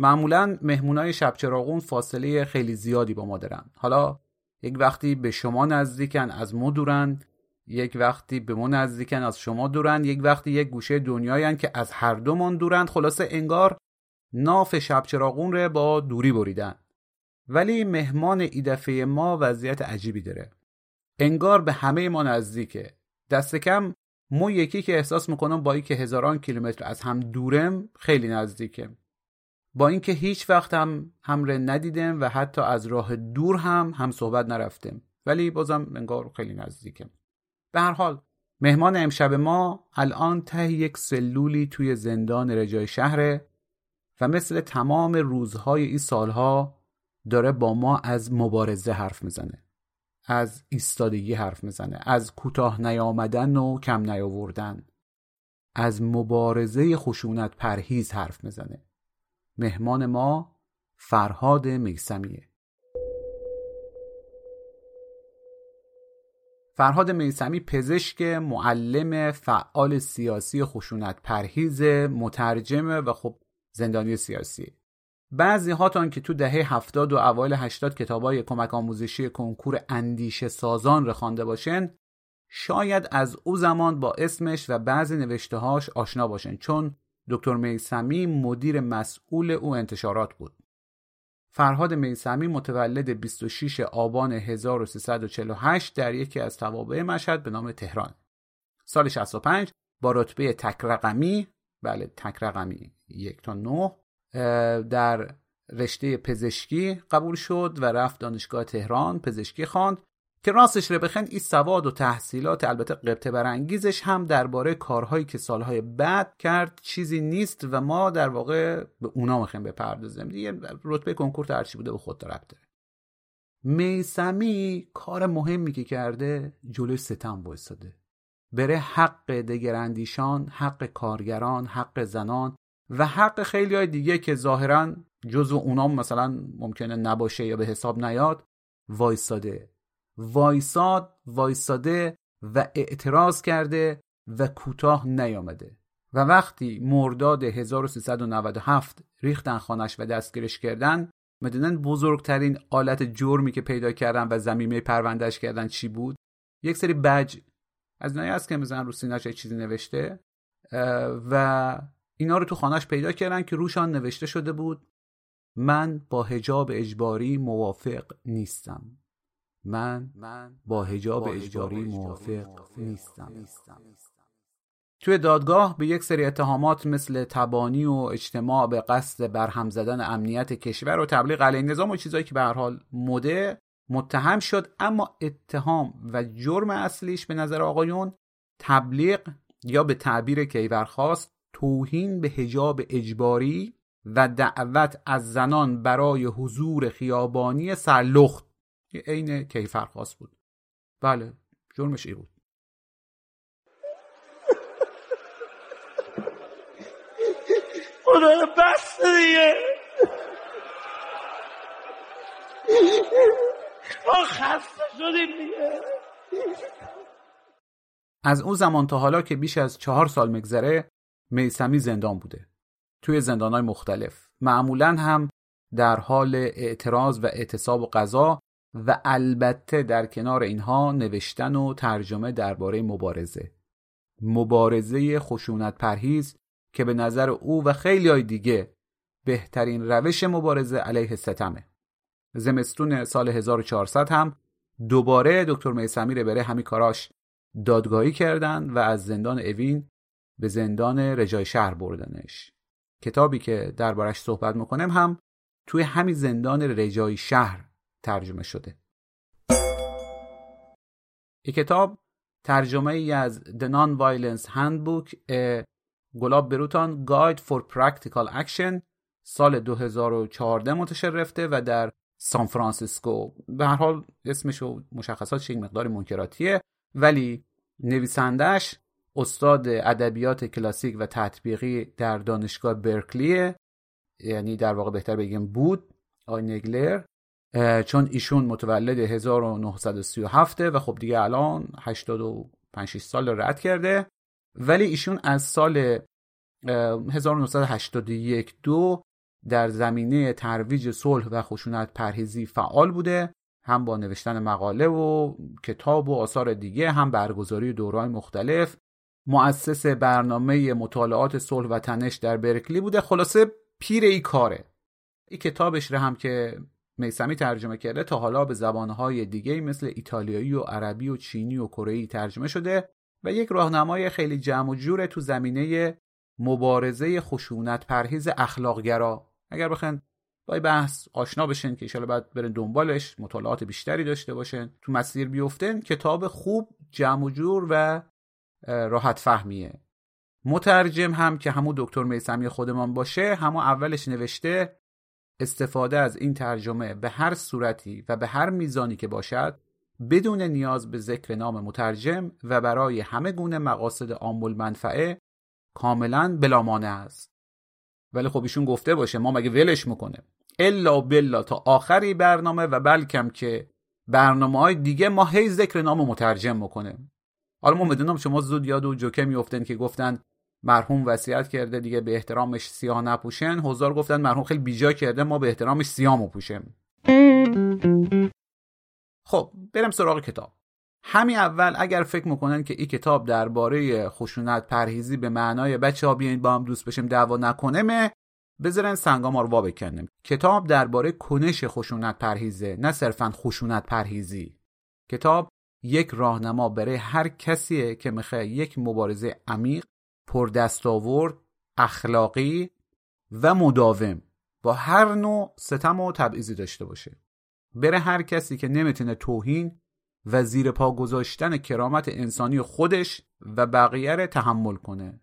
معمولا مهمونای شب چراغون فاصله خیلی زیادی با ما دارن. حالا یک وقتی به شما نزدیکن از ما دورن. یک وقتی به ما نزدیکن از شما دورن. یک وقتی یک گوشه دنیاین که از هر دومان دورند خلاصه انگار ناف شب چراغون رو با دوری بریدن. ولی مهمان ایدفه ما وضعیت عجیبی داره. انگار به همه ما نزدیکه. دست کم مو یکی که احساس می‌کنم با اینکه هزاران کیلومتر از هم دورم خیلی نزدیکه. با اینکه هیچ وقت هم همره ندیدم و حتی از راه دور هم هم صحبت نرفتم. ولی بازم انگار خیلی نزدیکه به هر حال مهمان امشب ما الان ته یک سلولی توی زندان رجای شهره و مثل تمام روزهای این سالها داره با ما از مبارزه حرف می‌زنه. از ایستادگی حرف می‌زنه. از کوتاه نیامدن و کم نیاوردن. از مبارزه خشونت پرهیز حرف می‌زنه. مهمان ما فرهاد میسمیه فرهاد میسمی پزشک معلم فعال سیاسی خشونت پرهیز مترجمه و خب زندانی سیاسی. بعضی هاتان که تو دهه هفتاد و اوایل هشتاد کتابای کمک آموزشی کنکور اندیشه سازان رو خوانده باشن شاید از او زمان با اسمش و بعضی نوشتههاش آشنا باشن چون دکتر میسمی مدیر مسئول او انتشارات بود. فرهاد میسمی متولد 26 آبان 1348 در یکی از توابع مشهد به نام تهران. سال 65 با رتبه تک رقمی بله تک رقمی یک تا نه در رشته پزشکی قبول شد و رفت دانشگاه تهران پزشکی خواند که راستش رو بخند این سواد و تحصیلات البته قبطه برانگیزش هم درباره کارهایی که سالهای بعد کرد چیزی نیست و ما در واقع به اونا می‌خوایم بپردازیم. دیگه رتبه کنکور هرچی بوده به خود داره میسمی کار مهمی که کرده جلوی ستم وایساده بره حق دگراندیشان حق کارگران حق زنان و حق خیلی های دیگه که ظاهرا جزو اونام مثلا ممکنه نباشه یا به حساب نیاد وایساده وایساد وایساده و اعتراض کرده و کوتاه نیامده. و وقتی مرداد 1397 ریختن خانش و دستگیرش کردن مدونن بزرگترین آلت جرمی که پیدا کردن و زمینه پروندهش کردن چی بود؟ یک سری بج از نایی هست که مثلا رو سینه‌اش چیزی نوشته و اینا رو تو خانهش پیدا کردن که روشان نوشته شده بود من با هجاب اجباری موافق نیستم. من با هجاب اجباری موافق نیستم. توی دادگاه به یک سری اتهامات مثل تبانی و اجتماع به قصد برهم زدن امنیت کشور و تبلیغ علیه نظام و چیزهایی که به هر حال مده متهم شد اما اتهام و جرم اصلیش به نظر آقایون تبلیغ یا به تعبیر کیورخواست توهین به هجاب اجباری و دعوت از زنان برای حضور خیابانی سرلخت عین کیفر خاص بود. بله جرمش ای بود. خدا بس دیگه. ما خسته شدیم دیگه. از اون زمان تا حالا که بیش از چهار سال مگذره میسمی زندان بوده. توی زندانهای مختلف. معمولا هم در حال اعتراض و اعتصاب و قضا و البته در کنار اینها نوشتن و ترجمه درباره مبارزه. مبارزه خشونت پرهیز که به نظر او و خیلی های دیگه بهترین روش مبارزه علیه ستمه. زمستون سال 1400 هم دوباره دکتر میسمی بره همی کاراش دادگاهی کردند و از زندان اوین به زندان رجای شهر بردنش. کتابی که دربارش صحبت می‌کنم هم توی همین زندان رجای شهر ترجمه شده. این کتاب ترجمه ای از The Non-Violence Handbook گلاب بروتان Guide for Practical Action سال 2014 منتشر رفته و در سان فرانسیسکو. به هر حال اسمش و مشخصات یک مقدار منکراتیه ولی نویسندش استاد ادبیات کلاسیک و تطبیقی در دانشگاه برکلیه یعنی در واقع بهتر بگیم بود آی نگلر. چون ایشون متولد 1937 و خب دیگه الان 85 سال رد کرده. ولی ایشون از سال 1981 دو در زمینه ترویج صلح و خشونت پرهیزی فعال بوده. هم با نوشتن مقاله و کتاب و آثار دیگه هم برگزاری دورهای مختلف. مؤسس برنامه مطالعات صلح و تنش در برکلی بوده. خلاصه پیر ای کاره. این کتابش رو هم که میسمی ترجمه کرده تا حالا به زبانهای دیگه مثل ایتالیایی و عربی و چینی و کره ترجمه شده و یک راهنمای خیلی جمع و جوره تو زمینه مبارزه خشونت پرهیز اخلاقگرا. اگر بخواین با بحث آشنا بشن که ایشالا بعد برن دنبالش مطالعات بیشتری داشته باشن تو مسیر بیفتن کتاب خوب جمع و جور و راحت فهمیه. مترجم هم که همون دکتر میسمی خودمان باشه همون اولش نوشته استفاده از این ترجمه به هر صورتی و به هر میزانی که باشد بدون نیاز به ذکر نام مترجم و برای همه گونه مقاصد عام منفعه کاملا بلامانه است. ولی خب ایشون گفته باشه ما مگه ولش می‌کنه؟ الا بلا تا آخری برنامه و بلکم که برنامه های دیگه ما هی ذکر نام مترجم می‌کنه حالا ما می‌دونم شما زود یاد و جوکه میفتن که گفتن مرحوم وصیت کرده دیگه به احترامش سیاه نپوشن. هزار گفتن مرحوم خیلی بیجا کرده ما به احترامش سیاه مپوشیم خب برم سراغ کتاب. همین اول اگر فکر می‌کنن که این کتاب درباره خشونت پرهیزی به معنای بچه ها بیاین با هم دوست بشیم دعوا نکنه بذارن سنگا ما رو وا بکنیم. کتاب درباره کنش خشونت پرهیزه نه صرفا خشونت پرهیزی. کتاب یک راهنما برای هر کسیه که می‌خواد یک مبارزه عمیق پر دستاورد اخلاقی و مداوم با هر نوع ستم و تبعیضی داشته باشه. بره هر کسی که نمی‌تونه توهین و زیر پا گذاشتن کرامت انسانی خودش و بقیه رو تحمل کنه.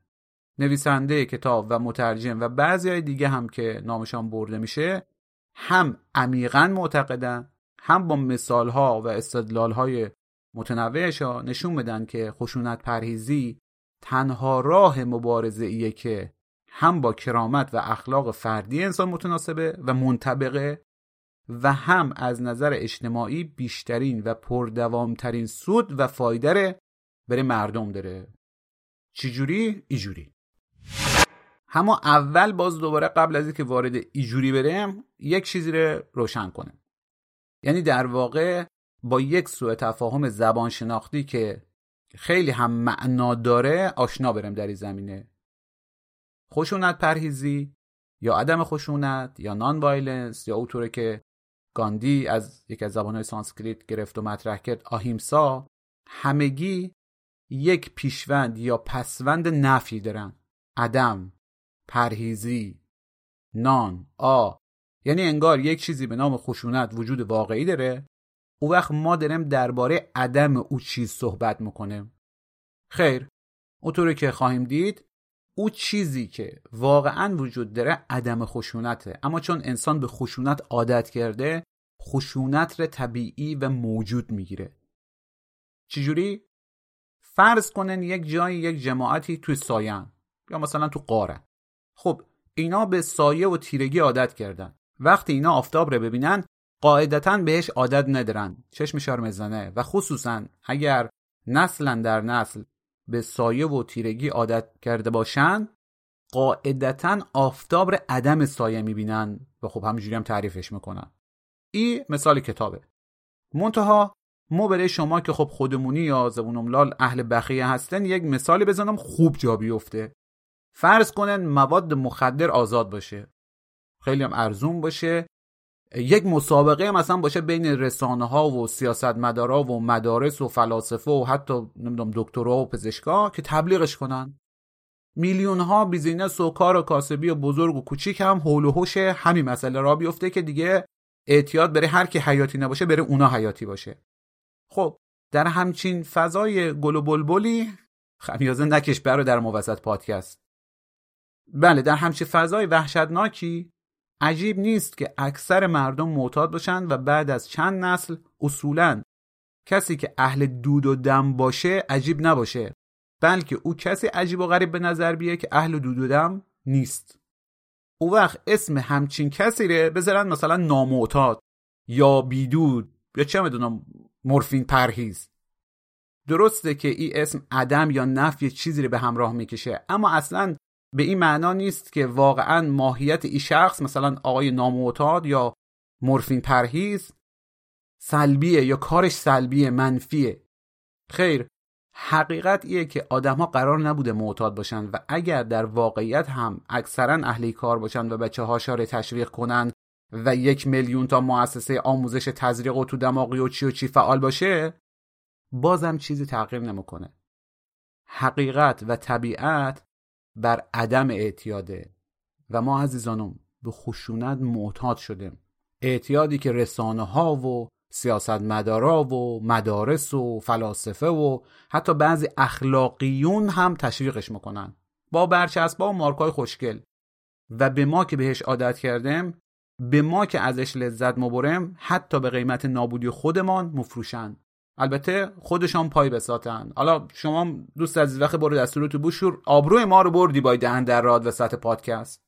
نویسنده کتاب و مترجم و بعضی های دیگه هم که نامشان برده میشه هم عمیقا معتقدن هم با مثال ها و استدلال های متنوعش نشون بدن که خشونت پرهیزی تنها راه مبارزه ایه که هم با کرامت و اخلاق فردی انسان متناسبه و منطبقه و هم از نظر اجتماعی بیشترین و پردوامترین سود و فایده بره مردم داره. چجوری؟ ایجوری. همه اول باز دوباره قبل از اینکه وارد ایجوری برم یک چیزی رو روشن کنم یعنی در واقع با یک سوء تفاهم زبان شناختی که خیلی هم معنا داره آشنا برم در این زمینه. خشونت پرهیزی یا عدم خشونت یا non-violence یا اوتوره که گاندی از یک از زبانهای سانسکریت گرفت و مطرح کرد آهیمسا همگی یک پیشوند یا پسوند نفی دارن. عدم پرهیزی non آ یعنی انگار یک چیزی به نام خشونت وجود واقعی داره. او وقت ما داریم درباره عدم او چیز صحبت می‌کنه خیر اونطوری که خواهیم دید او چیزی که واقعا وجود داره عدم خشونته. اما چون انسان به خشونت عادت کرده خشونت رو طبیعی و موجود می‌گیره. چجوری؟ فرض کنن یک جایی یک جماعتی توی ساین یا مثلا تو قاره. خب اینا به سایه و تیرگی عادت کردن. وقتی اینا آفتاب رو ببینن قاعدتا بهش عادت ندارن. چشم می‌زنه. و خصوصا اگر نسلا در نسل به سایه و تیرگی عادت کرده باشن قاعدتا آفتاب رو عدم سایه می‌بینن و خب همینجوری هم تعریفش می‌کنن. این مثال کتابه منتها ما برای شما که خب خودمونی یا زبون املال اهل بخیه هستن یک مثالی بزنم خوب جا بیفته. فرض کنن مواد مخدر آزاد باشه. خیلی هم ارزون باشه. یک مسابقه مثلا باشه بین رسانه ها و سیاستمدارا و مدارس و فلاسفه و حتی نمی‌دونم دکترها و پزشکا که تبلیغش کنن. میلیون ها بیزینس و کار و کاسبی و بزرگ و کوچیک هم حول و حوش همین مسئله را بیفته که دیگه اعتیاد بره هر کی حیاتی نباشه بره اونا حیاتی باشه. خب در همچین فضای گل و بلبلی خمیازه نکش برو در موسط پادکست. بله در همچین فضای وحشتناکی عجیب نیست که اکثر مردم معتاد باشن و بعد از چند نسل اصولا کسی که اهل دود و دم باشه عجیب نباشه بلکه او کسی عجیب و غریب به نظر بیه که اهل دود و دم نیست. او وقت اسم همچین کسی ره بذارن مثلا نامعتاد یا بیدود یا چه می‌دونم مورفین پرهیز. درسته که این اسم عدم یا نفی چیزی رو به همراه می‌کشه اما اصلا به این معنا نیست که واقعا ماهیت این شخص مثلا آقای نامعتاد یا مورفین پرهیز سلبیه یا کارش سلبیه منفیه. خیر حقیقت ایه که آدمها قرار نبوده معتاد باشن و اگر در واقعیت هم اکثرا اهلی کار باشن و بچه ها شاره تشویق کنن و یک میلیون تا مؤسسه آموزش تزریق و تو دماغی و چی و چی فعال باشه بازم چیزی تغییر نمی‌کنه. حقیقت و طبیعت بر عدم اعتیاده و ما عزیزانم به خشونت معتاد شدیم. اعتیادی که رسانه ها و سیاست مدارا و مدارس و فلاسفه و حتی بعضی اخلاقیون هم تشویقش می‌کنن. با برچسبا و مارکای خوشگل. و به ما که بهش عادت کردیم به ما که ازش لذت مبرم حتی به قیمت نابودی خودمان مفروشن. البته خودشان پای بساتن حالا شما دوست از وقت برو دستور تو بوشور آبروی ما رو بردی با دهن در راد وسط پادکست.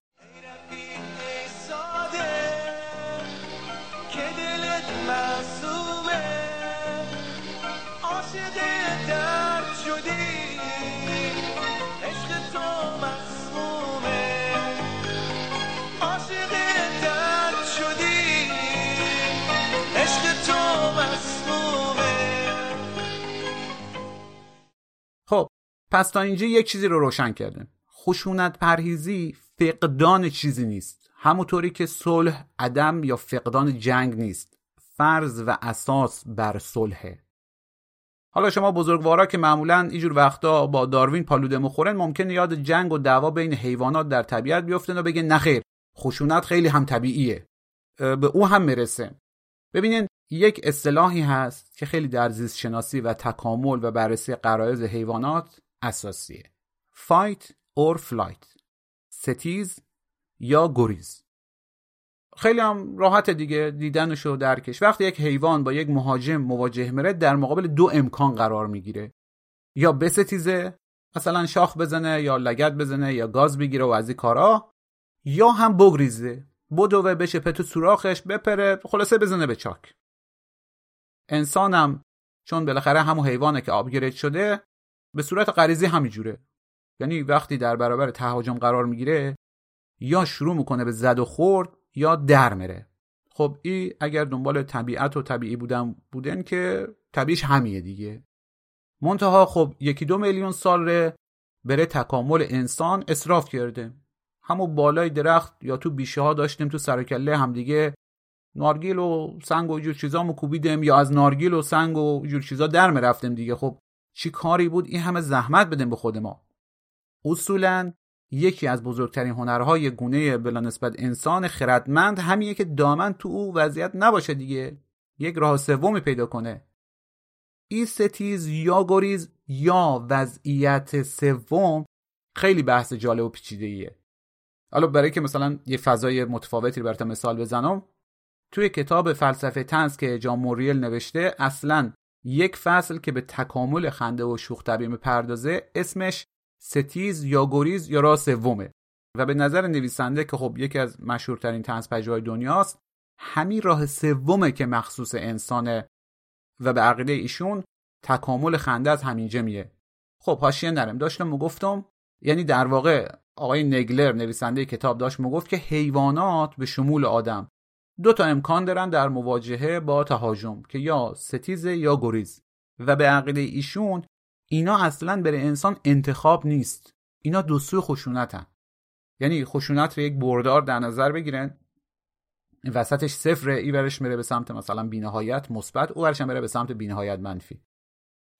پس تا اینجا یک چیزی رو روشن کردیم خشونت پرهیزی فقدان چیزی نیست. همونطوری که صلح عدم یا فقدان جنگ نیست. فرض و اساس بر صلحه. حالا شما بزرگوارا که معمولا اینجور وقتا با داروین پالوده مخورن ممکن یاد جنگ و دعوا بین حیوانات در طبیعت بیفتن و بگن نخیر خشونت خیلی هم طبیعیه. به او هم می‌رسه. ببینین یک اصطلاحی هست که خیلی در زیست شناسی و تکامل و بررسی قرایز حیوانات اساسیه. Fight or flight. ستیز یا گریز. خیلی هم راحت دیگه دیدنش و درکش وقتی یک حیوان با یک مهاجم مواجه میره در مقابل دو امکان قرار می‌گیره. یا بستیزه مثلا شاخ بزنه یا لگت بزنه یا گاز بگیره و از این کارا. یا هم بگریزه. بدوه بشه پتو سوراخش بپره خلاصه بزنه به چاک. انسانم چون بالاخره همون حیوانه که آپگرید شده به صورت غریزی همینجوره. یعنی وقتی در برابر تهاجم قرار می‌گیره یا شروع می‌کنه به زد و خورد یا در میره. خب ای اگر دنبال طبیعت و طبیعی بودن بودن که طبیعش همیه دیگه. منتها خب یکی دو میلیون سال ره بره تکامل انسان اصراف کرده. همون بالای درخت یا تو بیشه ها داشتیم تو سرکله همدیگه نارگیل و سنگ و جور چیزا کوبیدیم یا از نارگیل و سنگ و جور چیزا در رفتیم دیگه. خب چی کاری بود؟ این همه زحمت بدیم به خود ما. اصولا یکی از بزرگترین هنرهای گونه بلا نسبت انسان خردمند همیه که دامن تو او وضعیت نباشه دیگه. یک راه سومی پیدا کنه. این ستیز یا گریز یا وضعیت سوم خیلی بحث جالب و پیچیده ایه حالا برای که مثلا یه فضای متفاوتی برات مثال بزنم توی کتاب فلسفه تنز که جان موریل نوشته اصلا یک فصل که به تکامل خنده و شوخ طبیعی پردازه اسمش ستیز یا گریز یا راه سومه. و به نظر نویسنده که خب یکی از مشهورترین تنز پژوهای دنیاست همین راه سومه که مخصوص انسانه و به عقیده ایشون تکامل خنده از همینجا میه خب حاشیه نرم. داشتم گفتم یعنی در واقع آقای نگلر نویسنده کتاب داشت می‌گفت که حیوانات به شمول آدم دو تا امکان دارن در مواجهه با تهاجم که یا ستیز یا گریز. و به عقیده ایشون اینا اصلا برای انسان انتخاب نیست. اینا دو سوی خشونتن. یعنی خشونت رو یک بردار در نظر بگیرن وسطش صفر ای برش میره به سمت مثلا بینهایت مثبت او برش میره به سمت بینهایت منفی.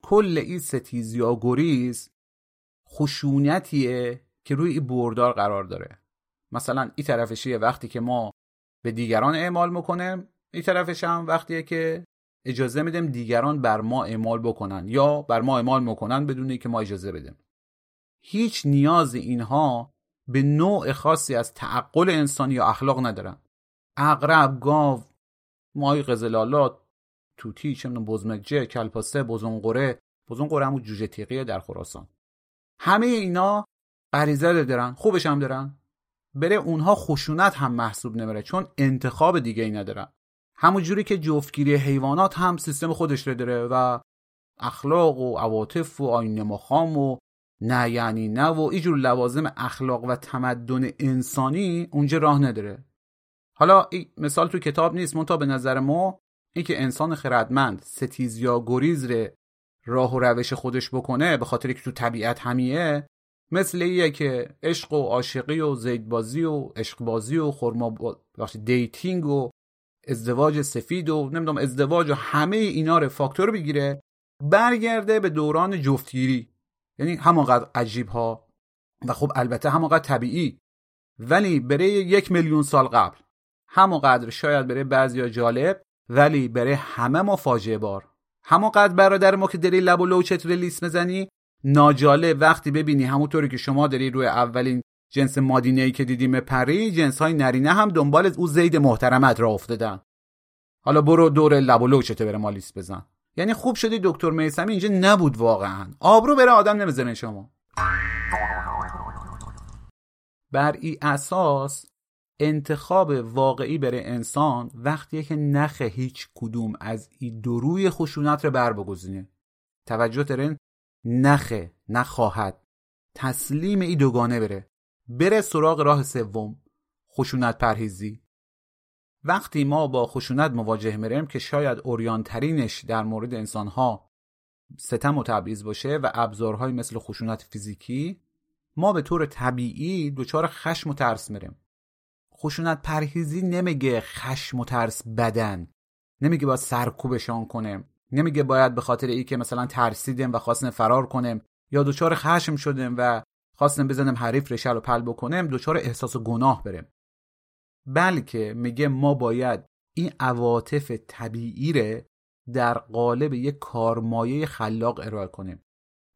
کل این ستیز یا گریز خشونتیه که روی این بردار قرار داره. مثلا این طرفشیه وقتی که ما به دیگران اعمال می‌کنیم این طرفش هم وقتیه که اجازه میدیم دیگران بر ما اعمال بکنن یا بر ما اعمال می‌کنن بدون که ما اجازه بدیم. هیچ نیاز اینها به نوع خاصی از تعقل انسانی یا اخلاق ندارن. اقرب گاو ماهی قزلالات توتی چه بزمجه کلپاسه بزنقره بزنقره همون جوجه تیقیه در خراسان. همه اینا غریزه دارن خوبش هم دارن. بره اونها خشونت هم محسوب نمیره چون انتخاب دیگه ای ندارن. همون جوری که جفتگیری حیوانات هم سیستم خودش رو داره و اخلاق و عواطف و آین مخام و نه یعنی نه و اینجور لوازم اخلاق و تمدن انسانی اونجا راه نداره. حالا مثال تو کتاب نیست منتها به نظر ما این که انسان خردمند ستیز یا گریز ره راه و روش خودش بکنه به خاطر که تو طبیعت همیه مثل ایه که عشق و عاشقی و زیدبازی و عشقبازی و خرما dating و ازدواج سفید و نمی‌دونم ازدواج و همه اینا رو فاکتور بگیره برگرده به دوران جفتگیری. یعنی همانقدر عجیب ها و خب البته همانقدر طبیعی. ولی برای یک میلیون سال قبل. همانقدر شاید برای بعضیا جالب ولی برای همه ما فاجعه بار. همانقدر برادر ما که داری لب و لوچت رو لیست مزنی ناجالب. وقتی ببینی همونطوری که شما داری روی اولین جنس مادینه که دیدیم پری جنس های نرینه هم دنبال او زید محترمت را افتادن. حالا برو دور لب و لوچته بره ما لیست بزن. یعنی خوب شدی دکتر میسمی؟ اینجا نبود واقعا. آبرو بره آدم نمی‌زنه شما. بر ای اساس انتخاب واقعی برای انسان وقتیه که نخه هیچ کدوم از این دروی خشونت رو بر بگزینه. توجه دارین؟ نخه نخواهد. تسلیم ای دوگانه بره. بره سراغ راه سوم خشونت پرهیزی. وقتی ما با خشونت مواجه میریم که شاید اوریانترینش در مورد انسانها ستم و تبعیض باشه و ابزارهای مثل خشونت فیزیکی ما به طور طبیعی دچار خشم و ترس میریم خشونت پرهیزی نمیگه خشم و ترس بدن. نمیگه باید سرکوبشان کنه. نمیگه باید به خاطر ای که مثلا ترسیدیم و خواستیم فرار کنیم یا دچار خشم شدیم و خواستیم بزنیم حریف رشل و پل بکنیم دچار احساس گناه بریم. بلکه میگه ما باید این عواطف طبیعی ره در قالب یک کارمایه خلاق ارائه کنیم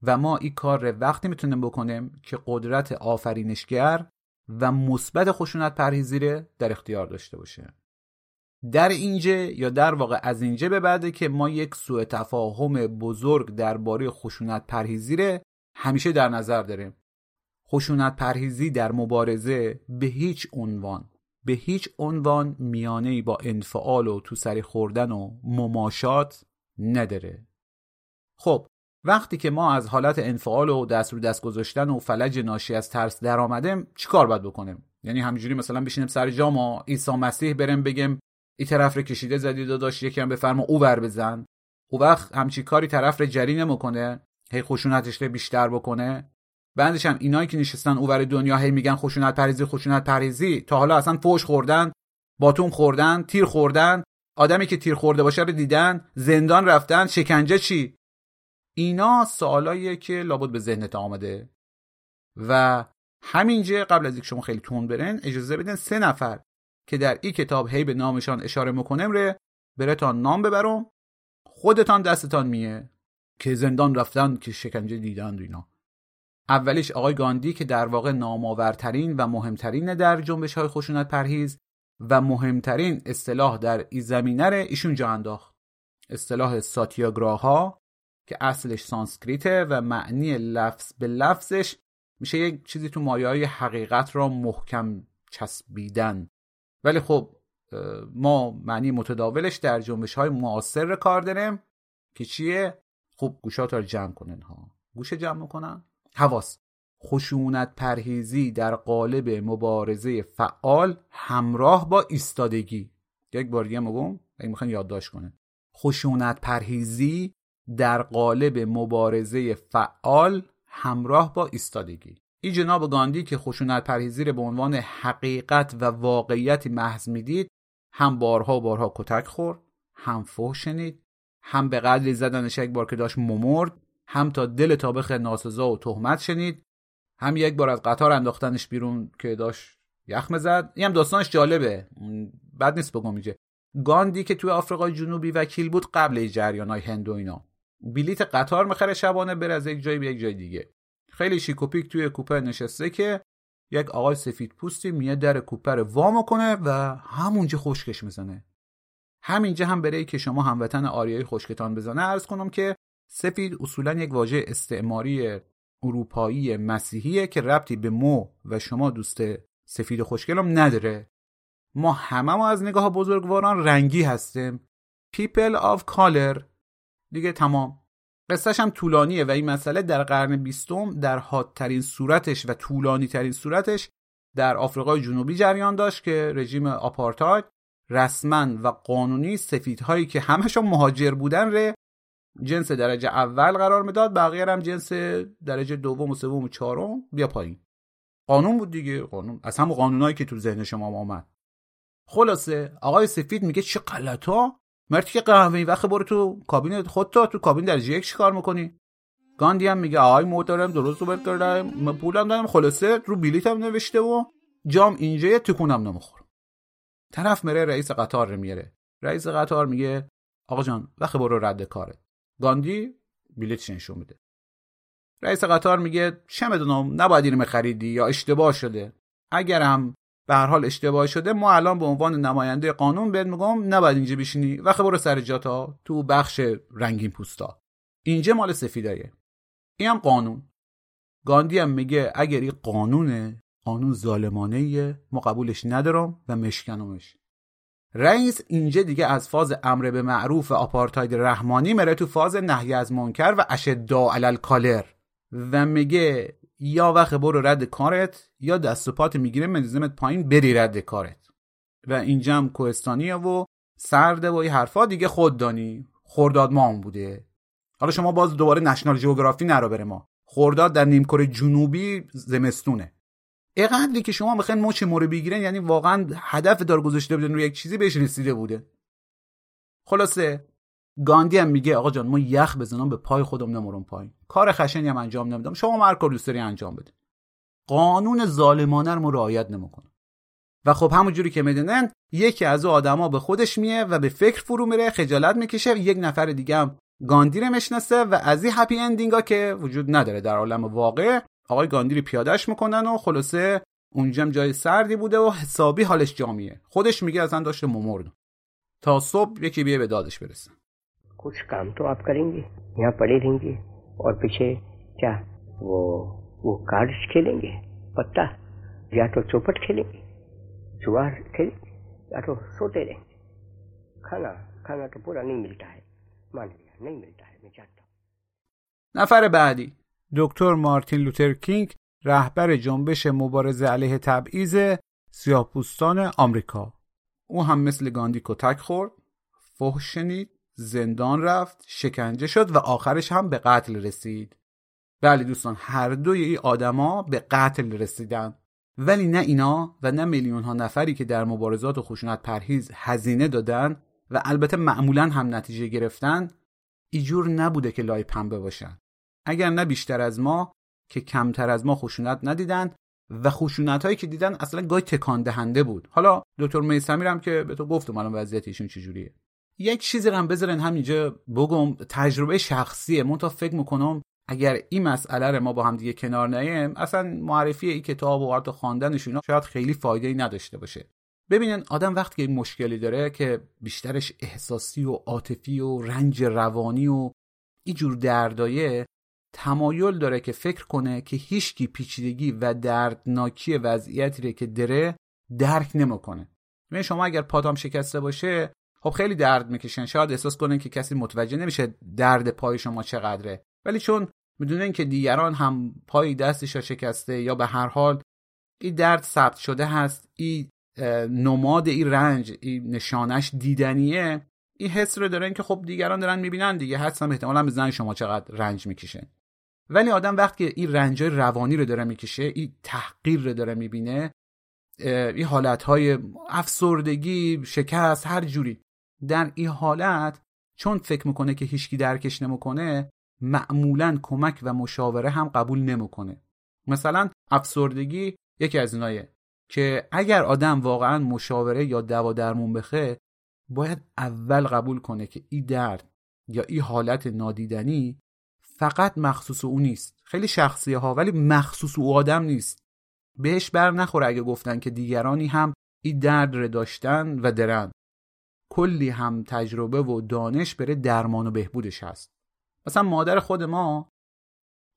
و ما این کار رو وقتی می‌تونیم بکنیم که قدرت آفرینشگر و مثبت خشونت پرهیزی در اختیار داشته باشه در اینجا یا در واقع از اینجا به بعده که ما یک سوء تفاهم بزرگ درباره خشونت پرهیزی همیشه در نظر داریم. خشونت پرهیزی در مبارزه به هیچ عنوان به هیچ عنوان میانه با انفعال و تو سری خوردن و مماشات نداره. خب وقتی که ما از حالت انفعال و دست رو دست گذاشتن و فلج ناشی از ترس در آمدیم چیکار باید بکنیم؟ یعنی همینجوری مثلا بشینیم سر جام و عیسی مسیح بریم بگیم این طرف رو کشیده زدی داداش یکم بفرما او بزن. او وقت همچی کاری طرف رو جری نمی‌کنه. هی خشونتش رو بیشتر بکنه. بعدش هم اینایی که نشستن اوور دنیا هی میگن خشونت پریزی خشونت پریزی. تا حالا اصلا فوش خوردن باتوم خوردن تیر خوردن. آدمی که تیر خورده باشه رو دیدن زندان رفتن شکنجه چی؟ اینا سوالاییه که لابد به ذهنت آمده. و همینجا قبل از اینکه شما خیلی تون برن اجازه بدین سه نفر که در این کتاب هی به نامشان اشاره می‌کنم ره برتان نام ببرم خودتان دستتان میه. که زندان رفتن که شکنجه دیدن اینا. اولیش آقای گاندی که در واقع نامآورترین و مهمترین در جنبش های خشونت پرهیز و مهمترین اصطلاح در این زمینه رو ایشون جا انداخت. اصطلاح ساتیاگراها که اصلش سانسکریته و معنی لفظ به لفظش میشه یک چیزی تو مایه های حقیقت را محکم چسبیدن. ولی خب ما معنی متداولش در جنبش های معاصر کار داریم که چیه؟ خب گوشات رو جمع کنن ها گوش جمع می‌کنن. حواس. خشونت پرهیزی در قالب مبارزه فعال همراه با ایستادگی. یک بار دیگه مگم اگه می‌خوان یادداشت کنه خشونت پرهیزی در قالب مبارزه فعال همراه با ایستادگی. این جناب گاندی که خشونت پرهیزی به عنوان حقیقت و واقعیتی محض می‌دید هم بارها و بارها کتک خورد هم فوش شنید هم به قدری زدنش یک بار که داشت ممرد هم تا دل تابخ ناسزا و تهمت شنید هم یک بار از قطار انداختنش بیرون که داشت یخم زد این هم داستانش جالبه. بد نیست بگم اینجا. گاندی که توی آفریقای جنوبی وکیل بود قبل جریان های هند و اینا. بلیت قطار می‌خره شبانه بره از یک جایی به یک جای دیگه. خیلی شیکوپیک توی کوپه نشسته که یک آقای سفید پوستی میاد در کوپه رو وامو کنه و همونجا خشکش می‌زنه. همینجا هم برای که شما هموطن آریای خشکتان بزنه. ارز کنم که سفید اصولا یک واژه استعماری اروپایی مسیحیه که ربطی به مو و شما دوست سفید خوشگلم نداره. ما همه ما از نگاه بزرگواران رنگی هستیم. People of color. دیگه تمام. قصهش هم طولانیه و این مسئله در قرن بیستم در حادترین صورتش و طولانی ترین صورتش در آفریقای جنوبی جریان داشت که رژیم آپارتاید رسما و قانونی سفیدهایی که همشون مهاجر بودن ره جنس درجه اول قرار می‌داد. بقیه هم جنس درجه دوم و سوم و چهارم. بیا پایین. قانون بود دیگه. قانون از هم قانونایی که تو ذهن شما آمد خلاصه آقای سفید میگه چه غلطا؟ مرتی که قهوه وقت برو تو کابین خودتا تو کابین درجه یک چیکار می‌کنی؟ گاندی هم میگه آقای محترم درست رو کردم من پولم دادم خلاصه رو بلیتم نوشته و جام اینجا تکونم نمیخور طرف میره رئیس قطار رو میاره رئیس قطار میگه آقا جان وقت برو رد کاره گاندی بلیتش نشون میده؟ رئیس قطار میگه چه می‌دونم نباید اینو خریدی یا اشتباه شده. اگر هم به هر حال اشتباه شده ما الان به عنوان نماینده قانون بهت میگم نباید اینجا بشینی وقت برو سر جاتا تو بخش رنگین پوستا. اینجا مال سفیدایه. این هم قانون. گاندی هم میگه اگر این قانونه قانون ظالمانه ما قبولش ندارم و مشکنمش. رئیس اینجا دیگه از فاز امر به معروف آپارتاید رحمانی مره تو فاز نهی از منکر و اشدا علی ال color و میگه یا وقت برو رد کارت یا دست و پات می‌گیره مندازمت پایین بری رد کارت. و اینجا هم کوهستانیه و سرده و این حرفا دیگه خود دانی. خورداد ما بوده. حالا شما باز دوباره نشنال جیوگرافی نرو بره ما. خورداد در نیمکره جنوبی زمستونه. اقدری که شما بخواین مچ مورو بگیرن یعنی واقعا هدف دار گذاشته بودن روی یک چیزی بهش رسیده بوده. خلاصه گاندی هم میگه آقا جان ما یخ بزنم به پای خودم نمورم پایین. کار خشنی هم انجام نمیدم. شما هر کار دوست انجام بده قانون ظالمانه رو رعایت نمی‌کنه و خب همونجوری که می‌دونن یکی از او آدما به خودش میه و به فکر فرو میره خجالت می‌کشه یک نفر دیگه هم گاندی رو می‌شناسه و از این هپی اندینگا که وجود نداره در عالم واقع آقای گاندی رو پیادهش می‌کنن و خلاصه اونجا جای سردی بوده و حسابی حالش جامیه. خودش میگه اصلا داشته ممرد تا صبح یکی بیه به دادش برسه. कुछ काम तो आप करेंगे यहाँ पड़े रहेंगे और पीछे क्या वो वो कार्ड्स खेलेंगे पत्ता या तो चौपट खेलेंगे जुआर खेलेंगे या तो सोते रहेंगे खाना खाना तो पूरा नहीं मिलता है मान लिया नहीं मिलता है मैं चाहता हूँ نفر بعدی دکتر مارتین لوتر کینگ رهبر جنبش مبارزه علیه تبعیض سیاهپوستان آمریکا او هم مثل گاندی کتک خورد فحش شنید زندان رفت شکنجه شد و آخرش هم به قتل رسید. بله دوستان هر دوی این آدما به قتل رسیدن. ولی نه اینا و نه میلیون ها نفری که در مبارزات و خشونت پرهیز هزینه دادن و البته معمولا هم نتیجه گرفتن ایجور نبوده که لای پنبه باشن. اگر نه بیشتر از ما که کمتر از ما خشونت ندیدن و خشونت هایی که دیدن اصلا گاهی تکان دهنده بود. حالا دکتر میسمی هم که به تو گفتم الان وضعیت ایشون چجوریه. یک چیزی هم بذارن همینجا بگم تجربه شخصیه. من تا فکر می‌کنم اگر این مسئله رو ما با هم دیگه کنار نیم اصلا معرفی این کتاب و حتی خواندنش اینا شاید خیلی فایده ای نداشته باشه. ببینین آدم وقتی که مشکلی داره که بیشترش احساسی و عاطفی و رنج روانی و اینجور دردایه تمایل داره که فکر کنه که هیچکی پیچیدگی و دردناکی وضعیتی که داره درک نمی‌کنه. ببین شما اگر پادام شکسته باشه خب خیلی درد می‌کشن شاید احساس کنن که کسی متوجه نمیشه درد پای شما چقدره. ولی چون می‌دونن که دیگران هم پای دستش شکسته یا به هر حال این درد ثبت شده هست این نماد این رنج این نشانش دیدنیه این حس رو دارن که خب دیگران دارن می‌بینن دیگه. هستم احتمالا می‌زنن شما چقدر رنج می‌کشه. ولی آدم وقتی این رنجای روانی رو داره می‌کشه این تحقیر رو داره می‌بینه این حالتهای افسردگی شکست هر جوری. در این حالت چون فکر می‌کنه که هیچکی درکش نمی‌کنه معمولا کمک و مشاوره هم قبول نمی‌کنه. مثلا افسردگی یکی از اینایه که اگر آدم واقعا مشاوره یا دوا درمون بخه باید اول قبول کنه که این درد یا این حالت نادیدنی فقط مخصوص او نیست. خیلی شخصیه ها ولی مخصوص او آدم نیست. بهش بر نخوره اگه گفتن که دیگرانی هم این درد رو داشتن و درن. کلی هم تجربه و دانش بره درمان و بهبودش هست. مثلا مادر خود ما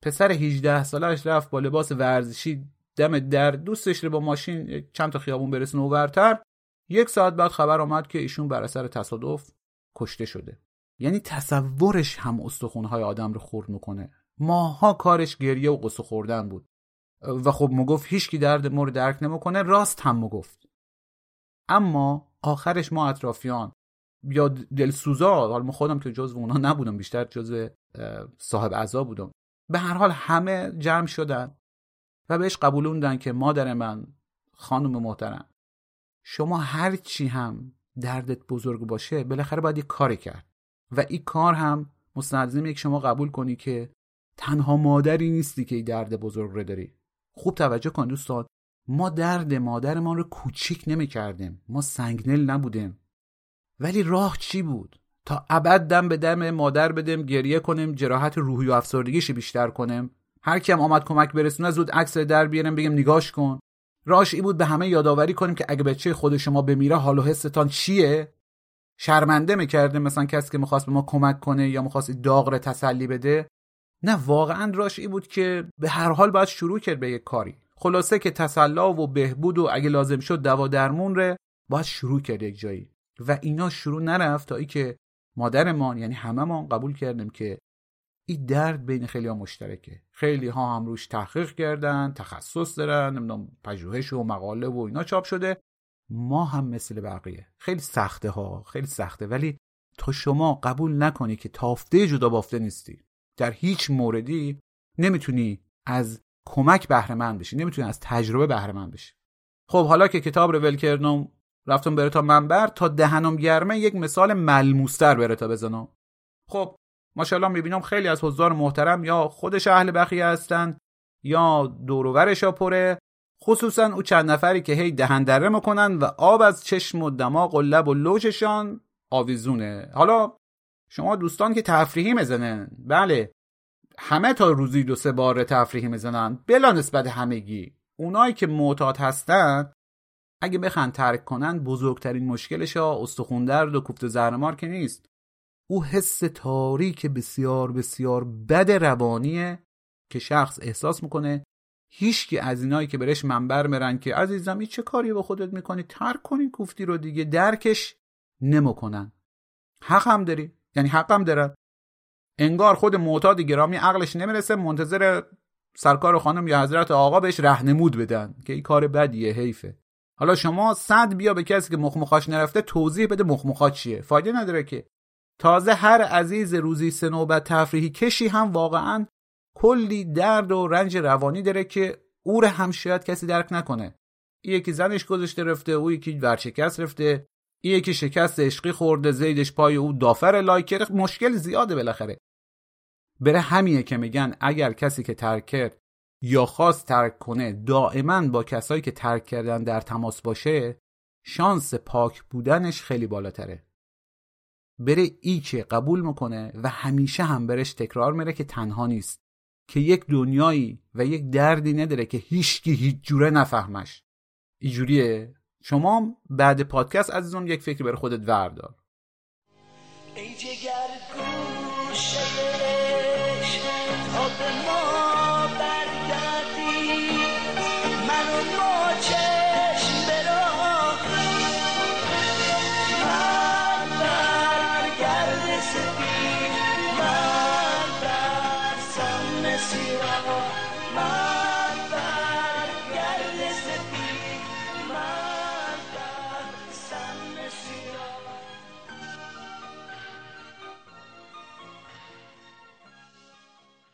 پسر 18 سالش رفت با لباس ورزشی دم در دوستش رو با ماشین چند تا خیابون برسونه ورتر یک ساعت بعد خبر آمد که ایشون بر اثر تصادف کشته شده. یعنی تصورش هم استخونهای آدم رو خورد می‌کنه. ماها کارش گریه و قصه خوردن بود. و خب مگفت هیچکی درد ما رو درک نمی‌کنه راست هم مگفت. اما آخرش ما اطرافیان یا دلسوزا حالا ما خودم که جزو اونا نبودم بیشتر جزو صاحب عزا بودم. به هر حال همه جمع شدن و بهش قبولوندن که مادر من خانم محترم شما هر چی هم دردت بزرگ باشه بالاخره باید یک کاری کرد. و این کار هم مستلزم یک شما قبول کنی که تنها مادری نیستی که این درد بزرگ رو داری. خوب توجه کن دوستان. ما درد مادرمان رو کوچیک نمی کردیم ما سنگنل نبودیم. ولی راه چی بود؟ تا ابد دم به دم مادر بدیم گریه کنیم جراحت روحی و افسردگیش بیشتر کنیم. هر کی هم آمد کمک برسونه زود عکس در بیاریم بگیم نگاش کن. راش ای بود به همه یادآوری کنیم که اگه بچه خود شما بمیره حال و حستان چیه؟ شرمنده می‌کرده مثلا کسی که می‌خواست به ما کمک کنه یا می‌خواست داغ رو تسلی بده. نه واقعا راش ای بود که به هر حال باید شروع کرد به یک کاری. خلاصه که تسلا و بهبود و اگه لازم شد دوا درمون ره باید شروع کرد یک جایی. و اینا شروع نرفت تا ای که مادرمان یعنی هممون قبول کردیم که این درد بین خیلی ها مشترکه. خیلی ها هم روش تحقیق کردن تخصص دارن نمی‌دونم پژوهش و مقاله و اینا چاپ شده. ما هم مثل بقیه. خیلی سخته ها خیلی سخته. ولی تا شما قبول نکنی که تافته جدا بافته نیستی. در هیچ موردی نمی‌تونی از کمک بهره مند بشی. نمی‌تونی از تجربه بهره مند بشی. خب حالا که کتاب رو ول کردم رفتم بره تا منبر تا دهنم گرمه یک مثال ملموستر بره تا بزنم. خب ماشاءالله می‌بینم خیلی از حضار محترم یا خودش اهل بخیه هستن یا دوروورش پره. خصوصا او چند نفری که هی دهن دره می‌کنن و آب از چشم و دماغ و لب و لوچشان آویزونه. حالا شما دوستان که تفریحی می‌زنن. بله همه تا روزی دو سه بار تفریحی می‌زنن بلا نسبت همگی. اونایی که معتاد هستن اگه بخن ترک کنن بزرگترین مشکلش ها استخون درد و کوفت زهرمار که نیست. او حس تاریک بسیار بسیار بد روانیه که شخص احساس می‌کنه هیچکی از اینایی که برش منبر مرن که عزیزم این چه کاری با خودت می‌کنی؟ ترک کنی کوفتی رو دیگه درکش نمی‌کنن. حق هم داری؟ یعنی حق هم دارن؟ انگار خود معتاد گرامی عقلش نمی‌رسه منتظر سرکار خانم یا حضرت آقا بهش رهنمود بدن که این کار بدیه حیفه. حالا شما صد بیا به کسی که مخمخاش نرفته توضیح بده مخمخا چیه. فایده نداره که. تازه هر عزیز روزی سه نوبت تفریحی کشی هم واقعا کلی درد و رنج روانی داره که او رو هم شاید کسی درک نکنه. یکی زنش گذاشته رفته او یکی ورشکست رفته یکی شکست عشقی خورده زیدش پای او داف ر like کر. مشکل زیاده بالاخره. بره همیه که میگن اگر کسی که ترک کرد یا خواست ترک کنه دائما با کسایی که ترک کردن در تماس باشه شانس پاک بودنش خیلی بالاتره. بره ای که قبول می‌کنه و همیشه هم برش تکرار میره که تنها نیست که یک دنیایی و یک دردی نداره که هیچکی هیچ جوره نفهمش. اینجوریه؟ شما بعد پادکست عزیزم یک فکر بر خودت وردار. ای جگر گوشه تا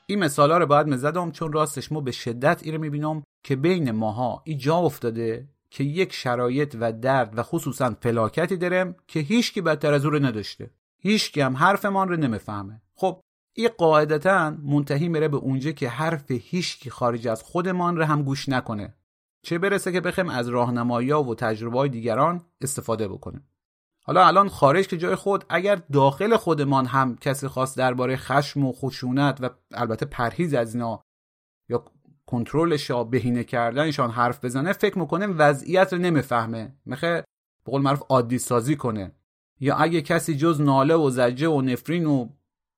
این مثالا رو باید مزدم چون راستش ما به شدت ایره می‌بینم که بین ماها ای جا افتاده که یک شرایط و درد و خصوصا فلاکتی دارم که هیچکی بدتر از او رو نداشته. هیچکی هم حرفمان رو نمی‌فهمه. خب این قاعدتا منتهی میره به اونجا که حرف هیچکی خارج از خودمان رو هم گوش نکنه. چه برسه که بخیم از راهنمایی و تجربه های دیگران استفاده بکنیم. حالا الان خارج که جای خود اگر داخل خودمان هم کسی خواست درباره خشم و خشونت و البته پرهیز از اینا یا کنترلش یا بهینه کردنشان حرف بزنه فکر می‌کنه وضعیت رو نمی‌فهمه. میخه به قول معروف عادی سازی کنه. یا اگه کسی جز ناله و زجه و نفرین و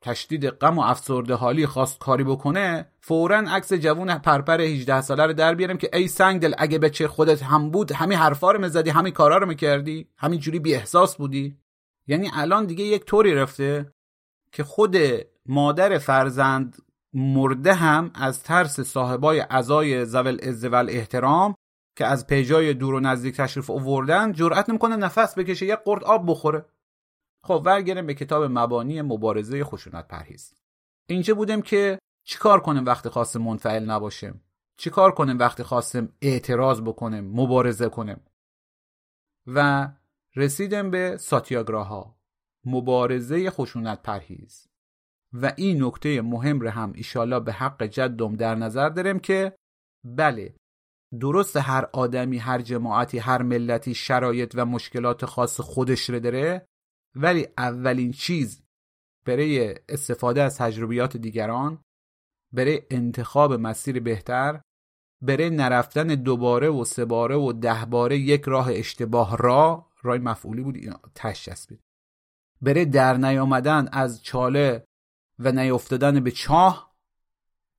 تشدید غم و افسرده حالی خواست کاری بکنه فورا عکس جوون پرپر 18 ساله رو در بیارم که ای سنگ دل اگه بچه خودت هم بود همین حرفا رو می‌زدی همین کارا رو می‌کردی همین جوری بی احساس بودی؟ یعنی الان دیگه یک طوری رفته که خود مادر فرزند مرده هم از ترس صاحبای عزای زول ازول احترام که از پیجای دور و نزدیک تشریف آوردن جرأت نمی‌کنه نفس بکشه یک قرد آب بخوره. خب ورگردیم به کتاب مبانی مبارزه خشونت پرهیز. اینجا بودیم که چیکار کنیم وقتی خواستیم منفعل نباشیم؟ چیکار کنیم وقتی خواستیم اعتراض بکنیم مبارزه کنیم؟ و رسیدیم به ساتیاگراها مبارزه خشونت پرهیز. و این نکته مهم رو هم ایشالا به حق جدم در نظر داریم که بله درست هر آدمی هر جماعتی هر ملتی شرایط و مشکلات خاص خودش رو داره ولی اولین چیز برای استفاده از تجربیات دیگران برای انتخاب مسیر بهتر برای نرفتن دوباره و سه باره و ده باره یک راه اشتباه را رای مفعولی بود اینا چسبید برای در نیامدن از چاله و نیافتادن به چاه